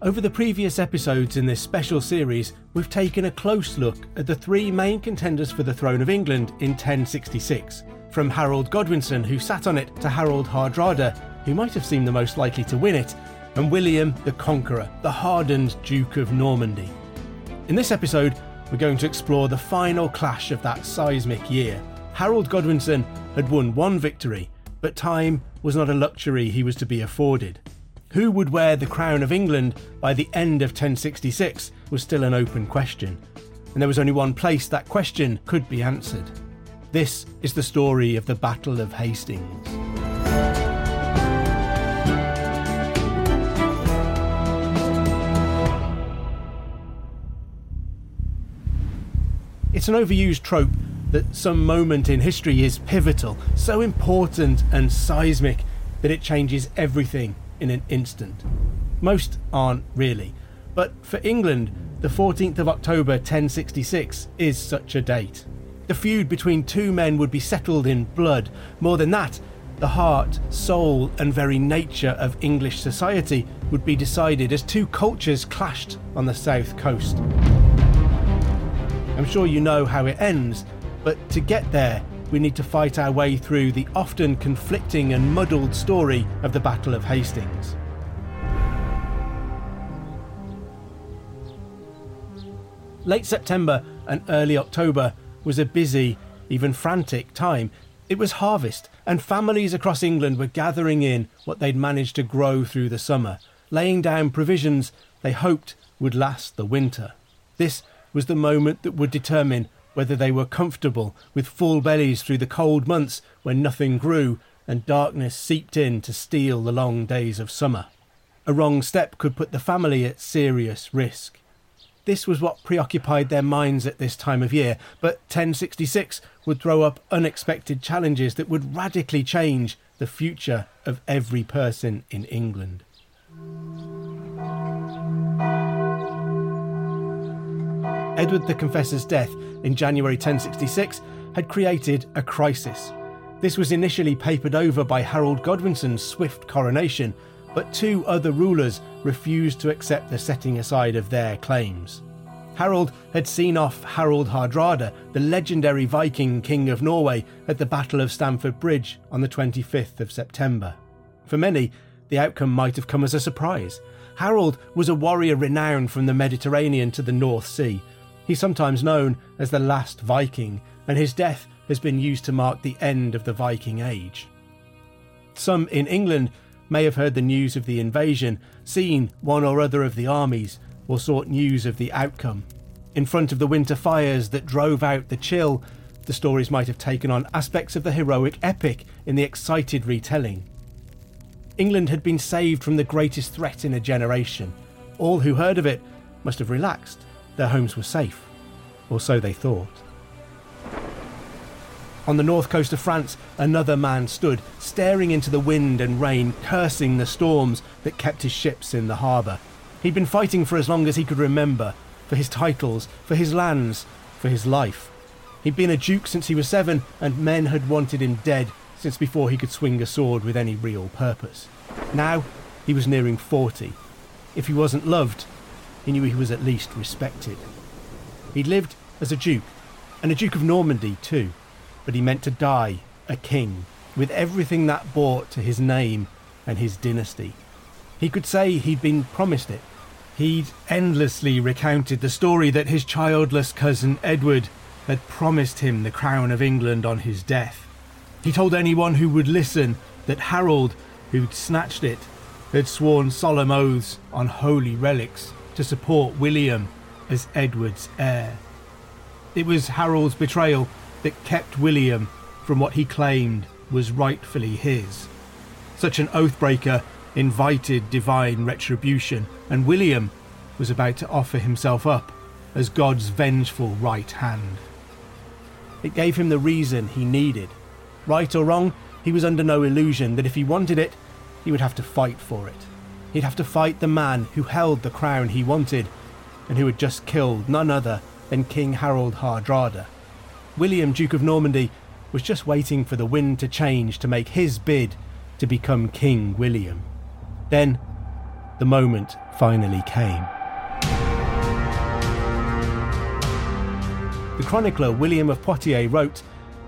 Over the previous episodes in this special series, we've taken a close look at the three main contenders for the throne of England in 1066. From Harold Godwinson, who sat on it, to Harold Hardrada, who might have seemed the most likely to win it, and William the Conqueror, the hardened Duke of Normandy. In this episode, we're going to explore the final clash of that seismic year. Harold Godwinson had won one victory, but time was not a luxury he was to be afforded. Who would wear the crown of England by the end of 1066 was still an open question, and there was only one place that question could be answered. This is the story of the Battle of Hastings. It's an overused trope that some moment in history is pivotal, so important and seismic that it changes everything in an instant. Most aren't really, but for England, the 14th of October 1066 is such a date. The feud between two men would be settled in blood. More than that, the heart, soul, and very nature of English society would be decided as two cultures clashed on the south coast. I'm sure you know how it ends, but to get there, we need to fight our way through the often conflicting and muddled story of the Battle of Hastings. Late September and early October was a busy, even frantic time. It was harvest, and families across England were gathering in what they'd managed to grow through the summer, laying down provisions they hoped would last the winter. This was the moment that would determine whether they were comfortable with full bellies through the cold months when nothing grew and darkness seeped in to steal the long days of summer. A wrong step could put the family at serious risk. This was what preoccupied their minds at this time of year, but 1066 would throw up unexpected challenges that would radically change the future of every person in England. Edward the Confessor's death in January 1066 had created a crisis. This was initially papered over by Harold Godwinson's swift coronation, but two other rulers refused to accept the setting aside of their claims. Harold had seen off Harold Hardrada, the legendary Viking king of Norway, at the Battle of Stamford Bridge on the 25th of September. For many, the outcome might have come as a surprise. Harold was a warrior renowned from the Mediterranean to the North Sea. He's sometimes known as the last Viking, and his death has been used to mark the end of the Viking Age. Some in England may have heard the news of the invasion, seen one or other of the armies, or sought news of the outcome. In front of the winter fires that drove out the chill, the stories might have taken on aspects of the heroic epic in the excited retelling. England had been saved from the greatest threat in a generation. All who heard of it must have relaxed. Their homes were safe, or so they thought. On the north coast of France, another man stood, staring into the wind and rain, cursing the storms that kept his ships in the harbour. He'd been fighting for as long as he could remember for his titles, for his lands, for his life. He'd been a duke since he was seven, and men had wanted him dead since before he could swing a sword with any real purpose. Now he was nearing forty. If he wasn't loved, he knew he was at least respected. He'd lived as a duke, and a Duke of Normandy too, but he meant to die a king. with everything that brought to his name and his dynasty. He could say he'd been promised it. He'd endlessly recounted the story that his childless cousin Edward had promised him the crown of England on his death. He told anyone who would listen that Harold, who'd snatched it, had sworn solemn oaths on holy relics to support William as Edward's heir. It was Harold's betrayal that kept William from what he claimed was rightfully his. Such an oathbreaker invited divine retribution, and William was about to offer himself up as God's vengeful right hand. It gave him the reason he needed. Right or wrong, he was under no illusion that if he wanted it, he would have to fight for it. He'd have to fight the man who held the crown he wanted and who had just killed none other than King Harold Hardrada. William, Duke of Normandy, was just waiting for the wind to change to make his bid to become King William. Then, the moment finally came. The chronicler William of Poitiers wrote,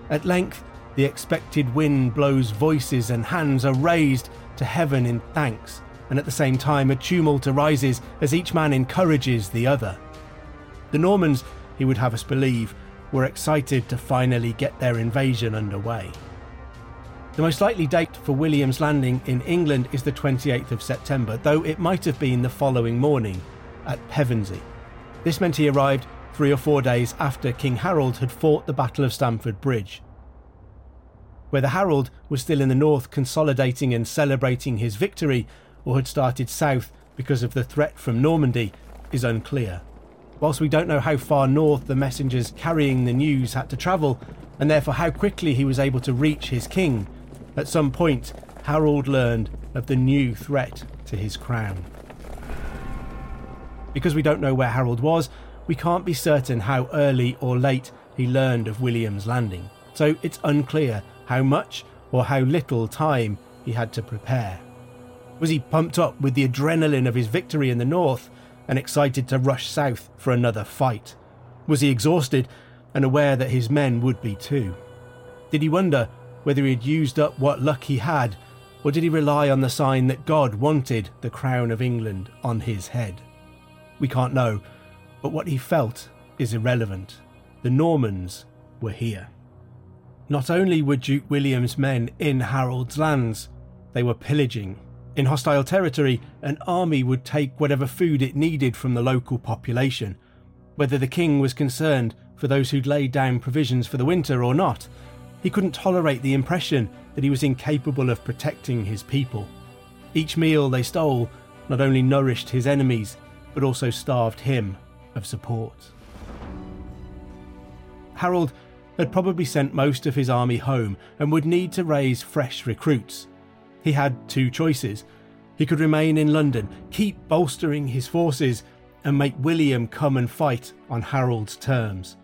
At length, the expected wind blows voices and hands are raised to heaven in thanks, and at the same time a tumult arises as each man encourages the other. The Normans, he would have us believe, were excited to finally get their invasion underway. The most likely date for William's landing in England is the 28th of September, though it might have been the following morning at Pevensey. This meant he arrived three or four days after King Harold had fought the Battle of Stamford Bridge. Whether Harold was still in the north consolidating and celebrating his victory, or had started south because of the threat from Normandy, is unclear. Whilst we don't know how far north the messengers carrying the news had to travel, and therefore how quickly he was able to reach his king, at some point Harold learned of the new threat to his crown. Because we don't know where Harold was, we can't be certain how early or late he learned of William's landing, so it's unclear how much or how little time he had to prepare. Was he pumped up with the adrenaline of his victory in the north, and excited to rush south for another fight? Was he exhausted and aware that his men would be too? Did he wonder whether he had used up what luck he had, or did he rely on the sign that God wanted the crown of England on his head? We can't know, but what he felt is irrelevant. The Normans were here. Not only were Duke William's men in Harold's lands, they were pillaging in hostile territory, an army would take whatever food it needed from the local population. Whether the king was concerned for those who'd laid down provisions for the winter or not, he couldn't tolerate the impression that he was incapable of protecting his people. Each meal they stole not only nourished his enemies, but also starved him of support. Harold had probably sent most of his army home and would need to raise fresh recruits. He had two choices. He could remain in London, keep bolstering his forces, and make William come and fight on Harold's terms.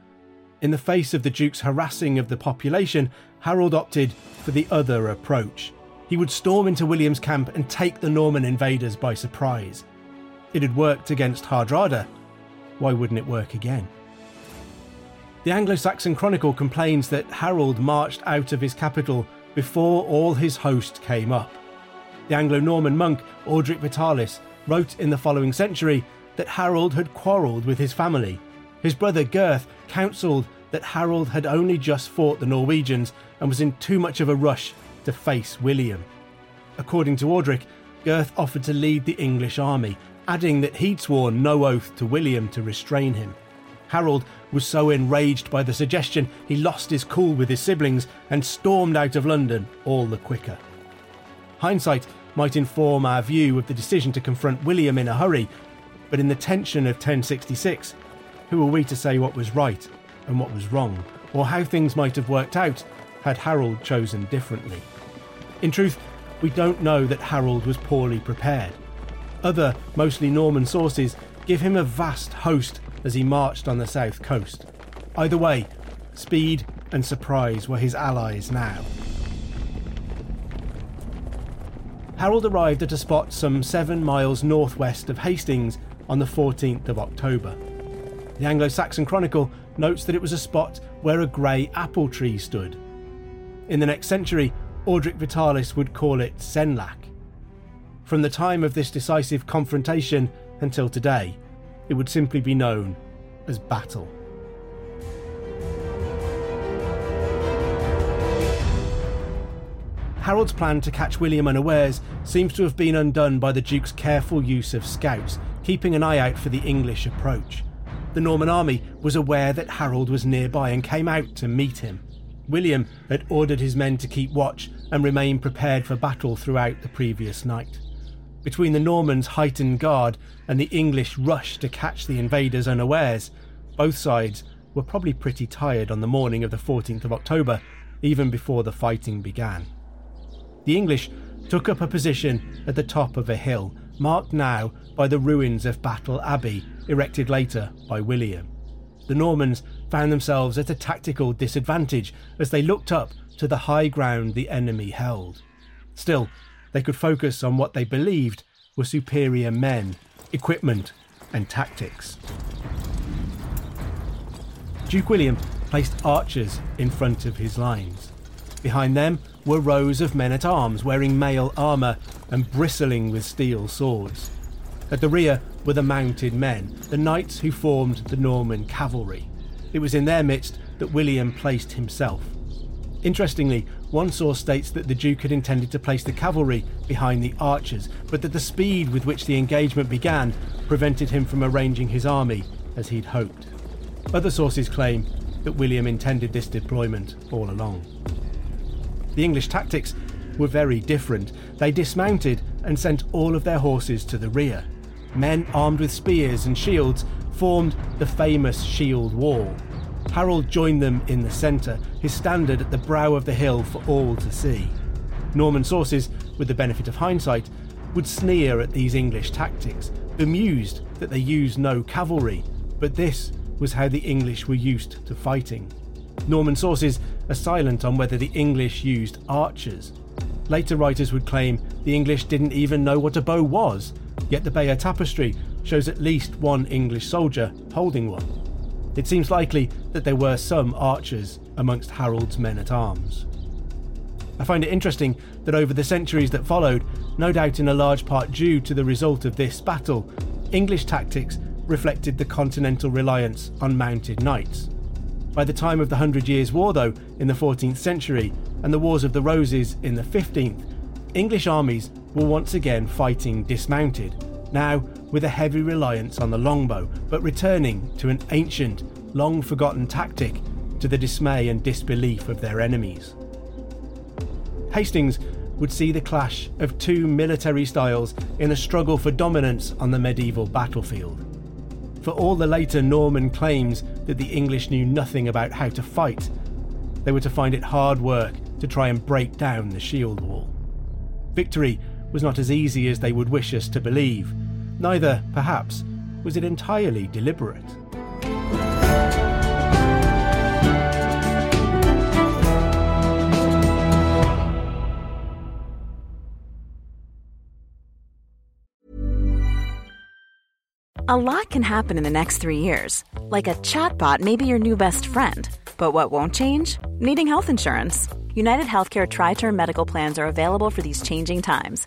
In the face of the Duke's harassing of the population, Harold opted for the other approach. He would storm into William's camp and take the Norman invaders by surprise. It had worked against Hardrada. Why wouldn't it work again? The Anglo Saxon Chronicle complains that Harold marched out of his capital before all his host came up. The Anglo Norman monk Orderic Vitalis wrote in the following century that Harold had quarrelled with his family. His brother Gurth counselled that Harold had only just fought the Norwegians and was in too much of a rush to face William. According to Orderic, Gurth offered to lead the English army, adding that he'd sworn no oath to William to restrain him. Harold was so enraged by the suggestion he lost his cool with his siblings and stormed out of London all the quicker. Hindsight might inform our view of the decision to confront William in a hurry, but in the tension of 1066, who are we to say what was right and what was wrong, or how things might have worked out had Harold chosen differently? In truth, we don't know that Harold was poorly prepared. Other, mostly Norman sources give him a vast host as he marched on the south coast. Either way, speed and surprise were his allies now. Harold arrived at a spot some seven miles northwest of Hastings on the 14th of October. The Anglo Saxon Chronicle notes that it was a spot where a grey apple tree stood. In the next century, Orderic Vitalis would call it Senlac. From the time of this decisive confrontation until today, it would simply be known as battle. Harold's plan to catch William unawares seems to have been undone by the Duke's careful use of scouts, keeping an eye out for the English approach. The Norman army was aware that Harold was nearby and came out to meet him. William had ordered his men to keep watch and remain prepared for battle throughout the previous night. Between the Normans' heightened guard and the English rush to catch the invaders unawares, both sides were probably pretty tired on the morning of the 14th of October, even before the fighting began. The English took up a position at the top of a hill, marked now by the ruins of Battle Abbey, erected later by William. The Normans found themselves at a tactical disadvantage as they looked up to the high ground the enemy held. Still, they could focus on what they believed were superior men, equipment, and tactics. Duke William placed archers in front of his lines. Behind them were rows of men at arms wearing mail armour and bristling with steel swords. At the rear were the mounted men, the knights who formed the Norman cavalry. It was in their midst that William placed himself. Interestingly, one source states that the Duke had intended to place the cavalry behind the archers, but that the speed with which the engagement began prevented him from arranging his army as he'd hoped. Other sources claim that William intended this deployment all along. The English tactics were very different. They dismounted and sent all of their horses to the rear. Men armed with spears and shields formed the famous shield wall. Harold joined them in the centre, his standard at the brow of the hill for all to see. Norman sources, with the benefit of hindsight, would sneer at these English tactics, bemused that they used no cavalry, but this was how the English were used to fighting. Norman sources are silent on whether the English used archers. Later writers would claim the English didn't even know what a bow was, yet the Bayeux Tapestry shows at least one English soldier holding one. It seems likely that there were some archers amongst Harold's men at arms. I find it interesting that over the centuries that followed, no doubt in a large part due to the result of this battle, English tactics reflected the continental reliance on mounted knights. By the time of the Hundred Years' War, though, in the 14th century, and the Wars of the Roses in the 15th, English armies were once again fighting dismounted, now with a heavy reliance on the longbow, but returning to an ancient, long forgotten tactic to the dismay and disbelief of their enemies. Hastings would see the clash of two military styles in a struggle for dominance on the medieval battlefield. For all the later Norman claims that the English knew nothing about how to fight, they were to find it hard work to try and break down the shield wall. Victory was not as easy as they would wish us to believe, neither, perhaps, was it entirely deliberate. A lot can happen in the next three years. Like a chatbot may be your new best friend. But what won't change? Needing health insurance. United Healthcare Tri Term Medical Plans are available for these changing times.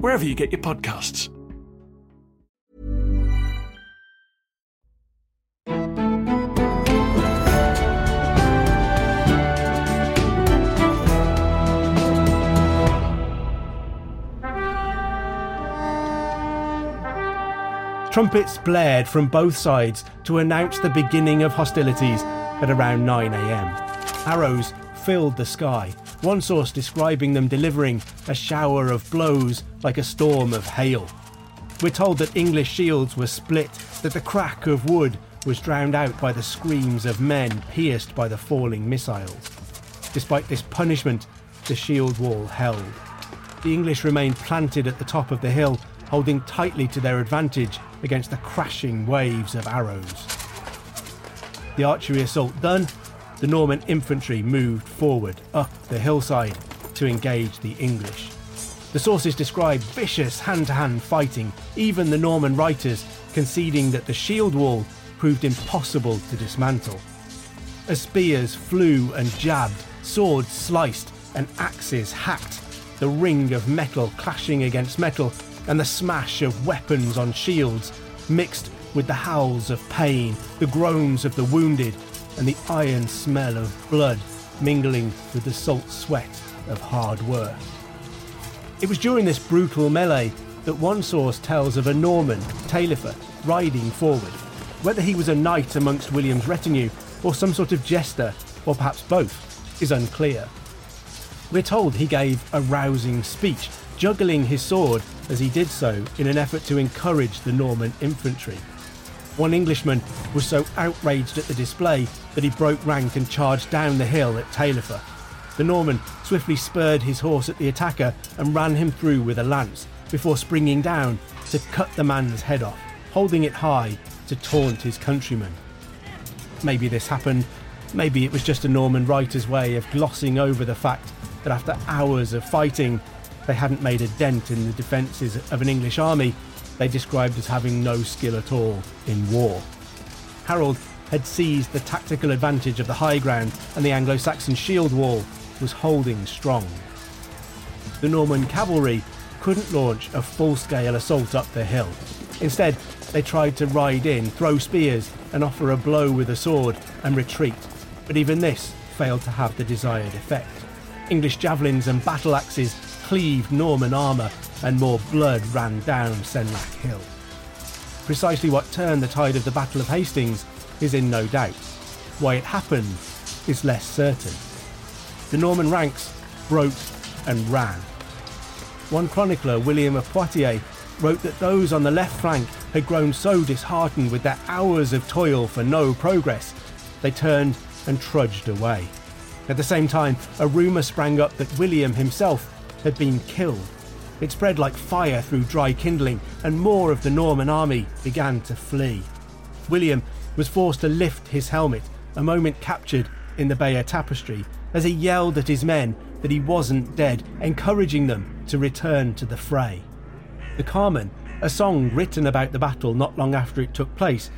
wherever you get your podcasts. Trumpets blared from both sides to announce the beginning of hostilities at around 9am. Arrows filled the sky, one source describing them delivering a shower of blows like a storm of hail. We're told that English shields were split, that the crack of wood was drowned out by the screams of men pierced by the falling missiles. Despite this punishment, the shield wall held. The English remained planted at the top of the hill, holding tightly to their advantage against the crashing waves of arrows. The archery assault done, the Norman infantry moved forward up the hillside to engage the English. The sources describe vicious hand to hand fighting, even the Norman writers conceding that the shield wall proved impossible to dismantle. As spears flew and jabbed, swords sliced, and axes hacked, the ring of metal clashing against metal and the smash of weapons on shields, mixed with the howls of pain, the groans of the wounded, and the iron smell of blood mingling with the salt sweat of hard work. It was during this brutal melee that one source tells of a Norman, Taillefer, riding forward. Whether he was a knight amongst William's retinue or some sort of jester, or perhaps both, is unclear. We're told he gave a rousing speech, juggling his sword as he did so in an effort to encourage the Norman infantry. One Englishman was so outraged at the display that he broke rank and charged down the hill at Taillefer. The Norman swiftly spurred his horse at the attacker and ran him through with a lance before springing down to cut the man's head off, holding it high to taunt his countrymen. Maybe this happened, maybe it was just a Norman writer's way of glossing over the fact that after hours of fighting, they hadn't made a dent in the defences of an English army they described as having no skill at all in war. Harold had seized the tactical advantage of the high ground and the Anglo Saxon shield wall was holding strong. The Norman cavalry couldn't launch a full scale assault up the hill. Instead, they tried to ride in, throw spears, and offer a blow with a sword and retreat, but even this failed to have the desired effect. English javelins and battle axes cleaved Norman armour, and more blood ran down Senlac Hill. Precisely what turned the tide of the Battle of Hastings is in no doubt. Why it happened is less certain. The Norman ranks broke and ran. One chronicler, William of Poitiers, wrote that those on the left flank had grown so disheartened with their hours of toil for no progress, they turned and trudged away. At the same time, a rumour sprang up that William himself had been killed. It spread like fire through dry kindling, and more of the Norman army began to flee. William was forced to lift his helmet, a moment captured in the Bayeux Tapestry, as he yelled at his men that he wasn't dead, encouraging them to return to the fray. The Carmen, a song written about the battle not long after it took place,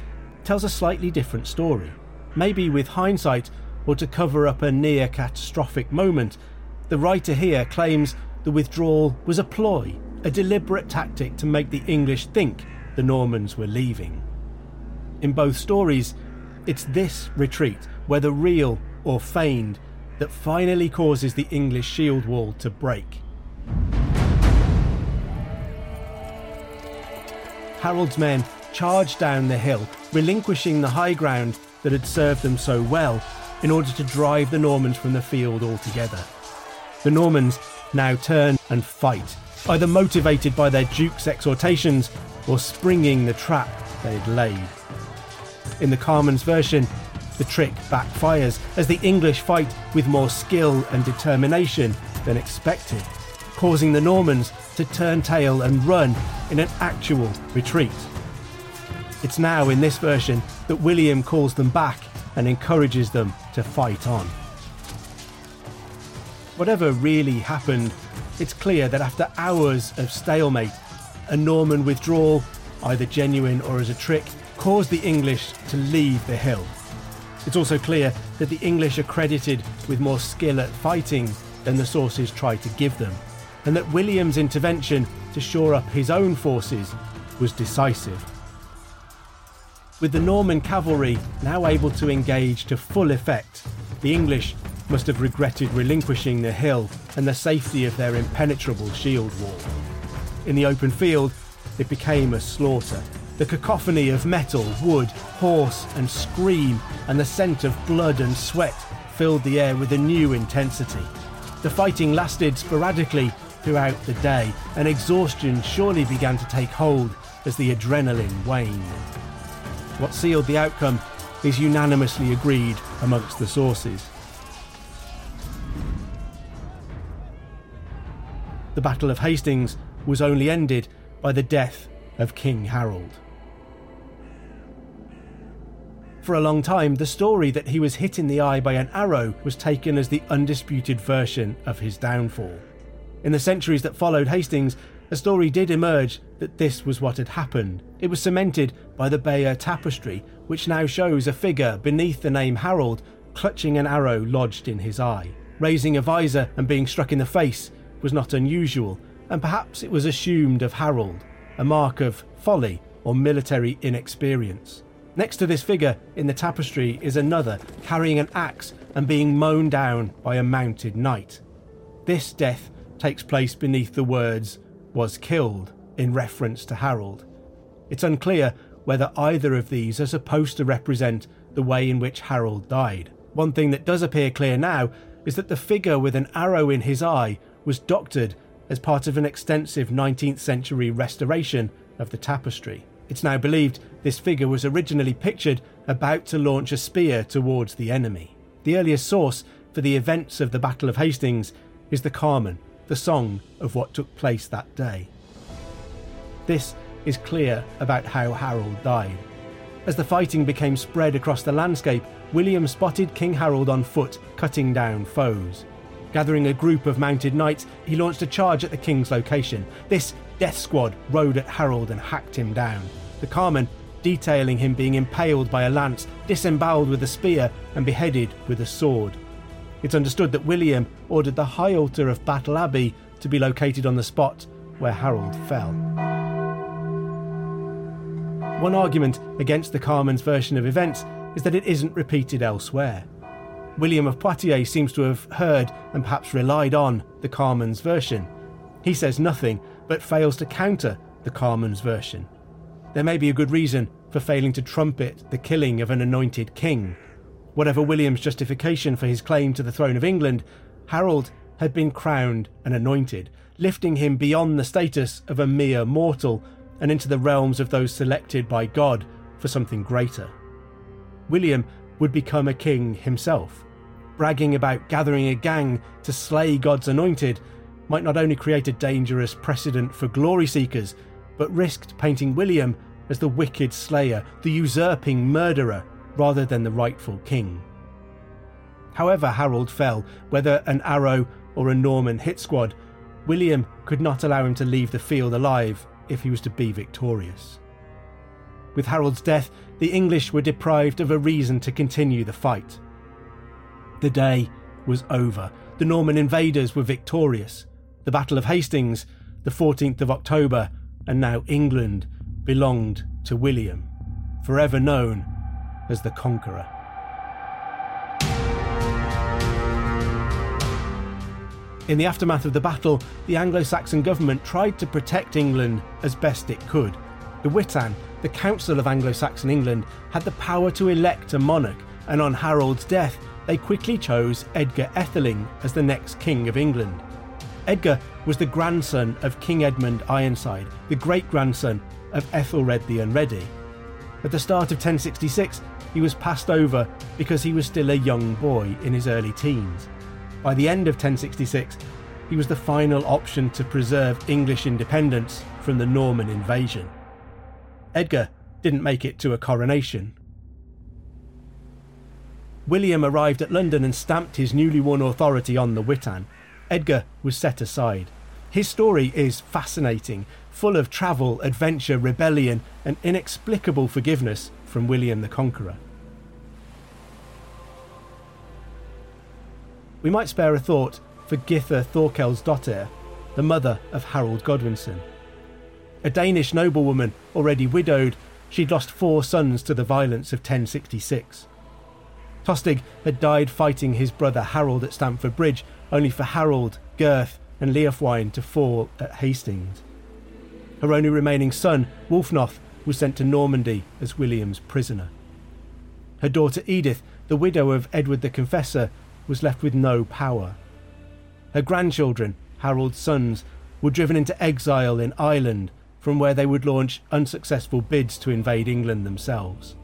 tells a slightly different story. Maybe with hindsight, or to cover up a near catastrophic moment, the writer here claims the withdrawal was a ploy, a deliberate tactic to make the English think the Normans were leaving. In both stories, it's this retreat, whether real or feigned, that finally causes the English shield wall to break. Harold's men charged down the hill, relinquishing the high ground that had served them so well in order to drive the Normans from the field altogether. The Normans now turn and fight, either motivated by their duke's exhortations or springing the trap they'd laid. In the Carmen's version, the trick backfires as the English fight with more skill and determination than expected, causing the Normans to turn tail and run in an actual retreat. It's now in this version that William calls them back and encourages them to fight on. Whatever really happened, it's clear that after hours of stalemate, a Norman withdrawal either genuine or as a trick, caused the English to leave the hill. It's also clear that the English are credited with more skill at fighting than the sources try to give them, and that William's intervention to shore up his own forces was decisive. With the Norman cavalry now able to engage to full effect, the English must have regretted relinquishing the hill and the safety of their impenetrable shield wall. In the open field, it became a slaughter. The cacophony of metal, wood, horse, and scream, and the scent of blood and sweat filled the air with a new intensity. The fighting lasted sporadically throughout the day, and exhaustion surely began to take hold as the adrenaline waned. What sealed the outcome is unanimously agreed amongst the sources. The Battle of Hastings was only ended by the death of King Harold. For a long time, the story that he was hit in the eye by an arrow was taken as the undisputed version of his downfall. In the centuries that followed Hastings, a story did emerge that this was what had happened. It was cemented by the Bayeux tapestry, which now shows a figure beneath the name Harold clutching an arrow lodged in his eye. Raising a visor and being struck in the face was not unusual, and perhaps it was assumed of Harold, a mark of folly or military inexperience. Next to this figure in the tapestry is another carrying an axe and being mown down by a mounted knight. This death takes place beneath the words, was killed, in reference to Harold. It's unclear whether either of these are supposed to represent the way in which Harold died. One thing that does appear clear now is that the figure with an arrow in his eye was doctored as part of an extensive 19th century restoration of the tapestry. It's now believed this figure was originally pictured about to launch a spear towards the enemy. The earliest source for the events of the Battle of Hastings is the Carmen, the song of what took place that day. This is clear about how Harold died. As the fighting became spread across the landscape, William spotted King Harold on foot, cutting down foes. Gathering a group of mounted knights, he launched a charge at the king's location. This death squad rode at Harold and hacked him down. The Carmen detailing him being impaled by a lance, disemboweled with a spear, and beheaded with a sword. It's understood that William ordered the high altar of Battle Abbey to be located on the spot where Harold fell. One argument against the Carmen's version of events is that it isn't repeated elsewhere. William of Poitiers seems to have heard and perhaps relied on the Carmen's version. He says nothing, but fails to counter the Carmen's version. There may be a good reason for failing to trumpet the killing of an anointed king. Whatever William's justification for his claim to the throne of England, Harold had been crowned and anointed, lifting him beyond the status of a mere mortal and into the realms of those selected by God for something greater. William would become a king himself, bragging about gathering a gang to slay God's anointed might not only create a dangerous precedent for glory seekers, but risked painting William as the wicked slayer, the usurping murderer, rather than the rightful king. However, Harold fell, whether an arrow or a Norman hit squad, William could not allow him to leave the field alive if he was to be victorious. With Harold's death, the English were deprived of a reason to continue the fight. The day was over. The Norman invaders were victorious. The Battle of Hastings, the 14th of October, and now England belonged to William, forever known as the Conqueror. In the aftermath of the battle, the Anglo Saxon government tried to protect England as best it could. The Witan, the Council of Anglo Saxon England, had the power to elect a monarch, and on Harold's death, they quickly chose Edgar Etheling as the next King of England. Edgar was the grandson of King Edmund Ironside, the great grandson of Ethelred the Unready. At the start of 1066, he was passed over because he was still a young boy in his early teens. By the end of 1066, he was the final option to preserve English independence from the Norman invasion. Edgar didn't make it to a coronation, William arrived at London and stamped his newly won authority on the Witan. Edgar was set aside. His story is fascinating, full of travel, adventure, rebellion, and inexplicable forgiveness from William the Conqueror. We might spare a thought for Githa Thorkelsdottir, the mother of Harold Godwinson. A Danish noblewoman, already widowed, she'd lost four sons to the violence of 1066. Tostig had died fighting his brother Harold at Stamford Bridge, only for Harold, Gurth, and Leofwine to fall at Hastings. Her only remaining son, Wulfnoth, was sent to Normandy as William's prisoner. Her daughter Edith, the widow of Edward the Confessor, was left with no power. Her grandchildren, Harold's sons, were driven into exile in Ireland, from where they would launch unsuccessful bids to invade England themselves.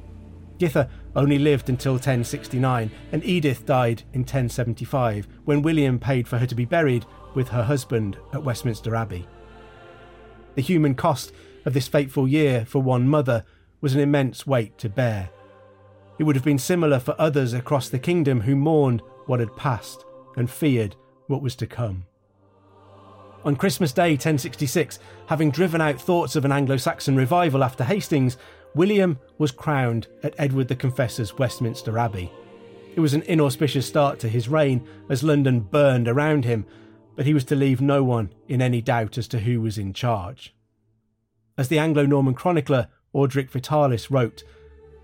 Githa only lived until 1069, and Edith died in 1075, when William paid for her to be buried with her husband at Westminster Abbey. The human cost of this fateful year for one mother was an immense weight to bear. It would have been similar for others across the kingdom who mourned what had passed and feared what was to come. On Christmas Day 1066, having driven out thoughts of an Anglo Saxon revival after Hastings, William was crowned at Edward the Confessor's Westminster Abbey. It was an inauspicious start to his reign as London burned around him, but he was to leave no one in any doubt as to who was in charge. As the Anglo Norman chronicler Orderic Vitalis wrote,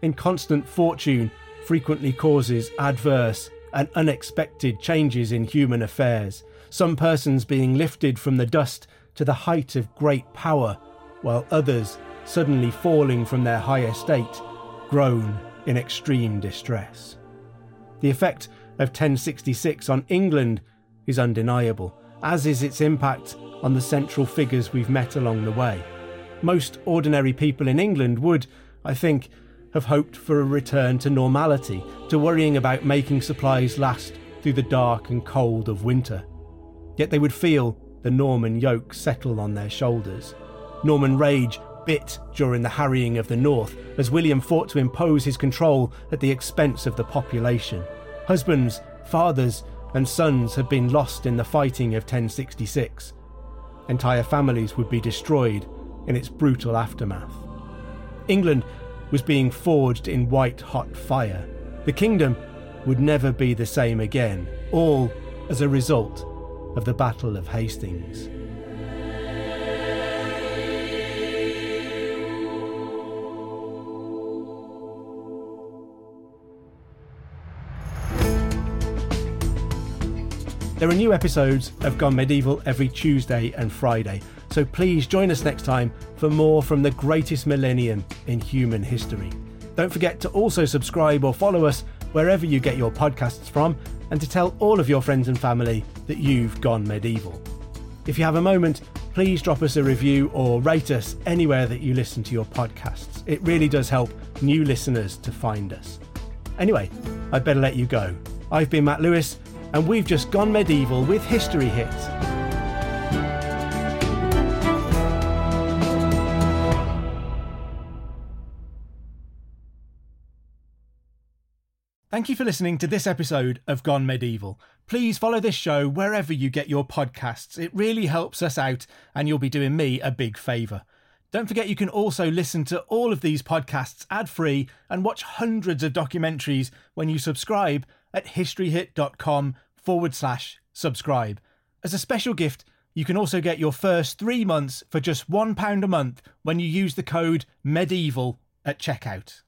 Inconstant fortune frequently causes adverse and unexpected changes in human affairs, some persons being lifted from the dust to the height of great power, while others, suddenly falling from their high estate, groan in extreme distress. The effect of 1066 on England is undeniable, as is its impact on the central figures we've met along the way. Most ordinary people in England would, I think, have hoped for a return to normality, to worrying about making supplies last through the dark and cold of winter. Yet they would feel the Norman yoke settle on their shoulders. Norman rage bit during the harrying of the north as William fought to impose his control at the expense of the population. Husbands, fathers, and sons had been lost in the fighting of 1066. Entire families would be destroyed in its brutal aftermath. England was being forged in white hot fire. The kingdom would never be the same again, all as a result of the Battle of Hastings. There are new episodes of Gone Medieval every Tuesday and Friday, so please join us next time for more from the greatest millennium in human history. Don't forget to also subscribe or follow us wherever you get your podcasts from, and to tell all of your friends and family that you've gone medieval. If you have a moment, please drop us a review or rate us anywhere that you listen to your podcasts. It really does help new listeners to find us. Anyway, I'd better let you go. I've been Matt Lewis and we've just gone medieval with History Hits. Thank you for listening to this episode of Gone Medieval. Please follow this show wherever you get your podcasts. It really helps us out, and you'll be doing me a big favour. Don't forget you can also listen to all of these podcasts ad free and watch hundreds of documentaries when you subscribe at historyhit.com forward slash subscribe. As a special gift, you can also get your first three months for just £1 a month when you use the code MEDIEVAL at checkout.